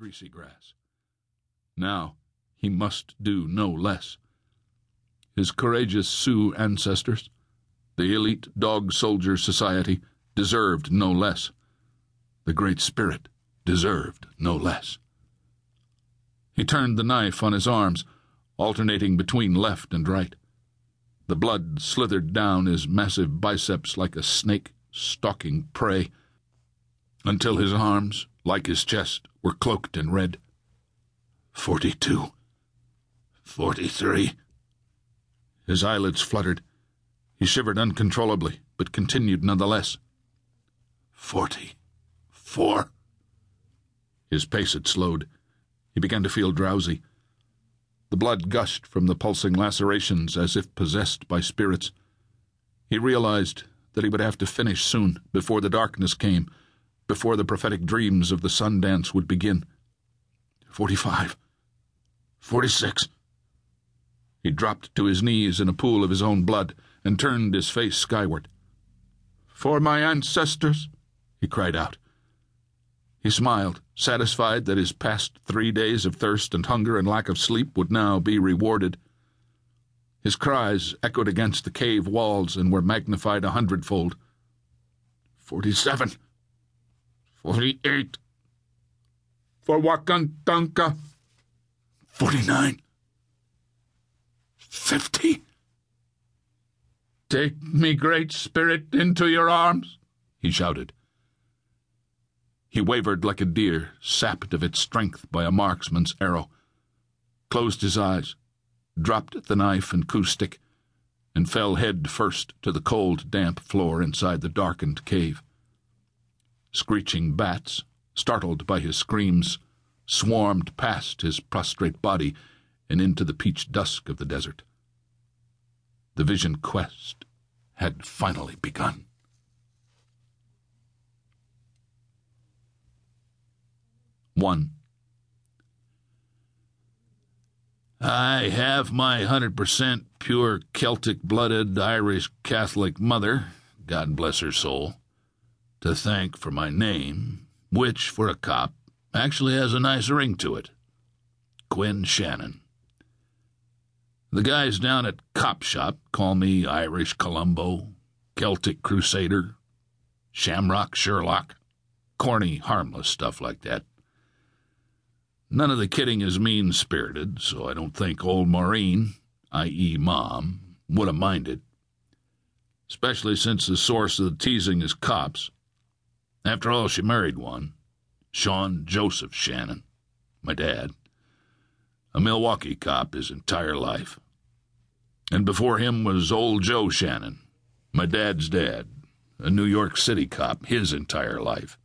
greasy grass. Now he must do no less. His courageous Sioux ancestors, the elite Dog Soldier Society, deserved no less. The Great Spirit deserved no less. He turned the knife on his arms, alternating between left and right. The blood slithered down his massive biceps like a snake stalking prey, until his arms, like his chest, were cloaked in red. Forty-two. Forty-three. His eyelids fluttered. He shivered uncontrollably, but continued nonetheless. Forty. Four. His pace had slowed. He began to feel drowsy. The blood gushed from the pulsing lacerations as if possessed by spirits. He realized that he would have to finish soon, before the darkness came, before the prophetic dreams of the sun dance would begin. Forty-five. Forty-six. He dropped to his knees in a pool of his own blood and turned his face skyward. For my ancestors, he cried out. He smiled, satisfied that his past three days of thirst and hunger and lack of sleep would now be rewarded. His cries echoed against the cave walls and were magnified a hundredfold. Forty-seven. Forty-eight. For Wakantanka. Forty-nine. Fifty. Take me, Great Spirit, into your arms, he shouted. He wavered like a deer, sapped of its strength by a marksman's arrow, closed his eyes, dropped the knife and coup stick, and fell head first to the cold, damp floor inside the darkened cave. Screeching bats, startled by his screams, swarmed past his prostrate body and into the peach dusk of the desert. The vision quest had finally begun. One. I have my hundred percent pure Celtic blooded Irish Catholic mother, God bless her soul, to thank for my name, which, for a cop, actually has a nice ring to it. Quinn Shannon. The guys down at Cop Shop call me Irish Columbo, Celtic Crusader, Shamrock Sherlock, corny, harmless stuff like that. None of the kidding is mean spirited, so I don't think old Maureen, i.e., Mom, would have minded. Especially since the source of the teasing is cops. After all, she married one, Sean Joseph Shannon, my dad. A Milwaukee cop his entire life. And before him was old Joe Shannon, my dad's dad, a New York City cop his entire life.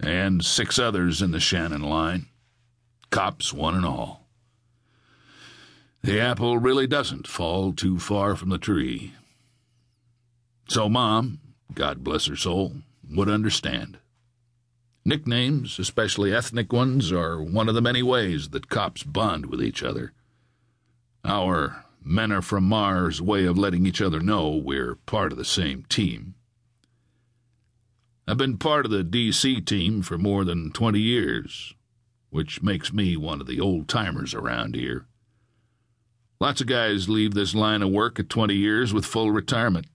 And six others in the Shannon line cops one and all. The apple really doesn't fall too far from the tree. So, Mom, God bless her soul, would understand. Nicknames, especially ethnic ones, are one of the many ways that cops bond with each other. Our men are from Mars way of letting each other know we're part of the same team. I've been part of the D.C. team for more than 20 years, which makes me one of the old timers around here. Lots of guys leave this line of work at 20 years with full retirement.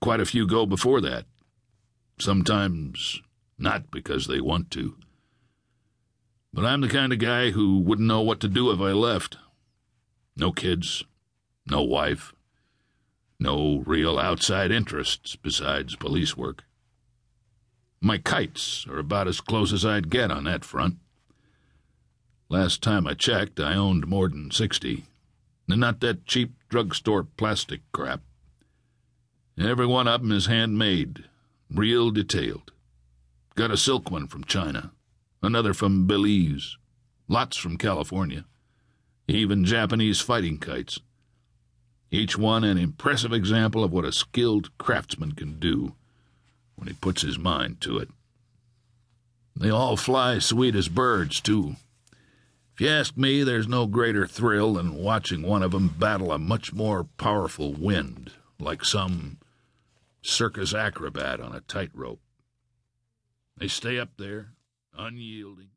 Quite a few go before that. Sometimes not because they want to. But I'm the kind of guy who wouldn't know what to do if I left. No kids, no wife, no real outside interests besides police work. My kites are about as close as I'd get on that front. Last time I checked, I owned more than 60. And not that cheap drugstore plastic crap. Every one of 'em is handmade, real detailed. Got a silk one from China, another from Belize, lots from California, even Japanese fighting kites. Each one an impressive example of what a skilled craftsman can do when he puts his mind to it. They all fly sweet as birds, too. If you ask me, there's no greater thrill than watching one of 'em battle a much more powerful wind, like some circus acrobat on a tightrope. They stay up there, unyielding,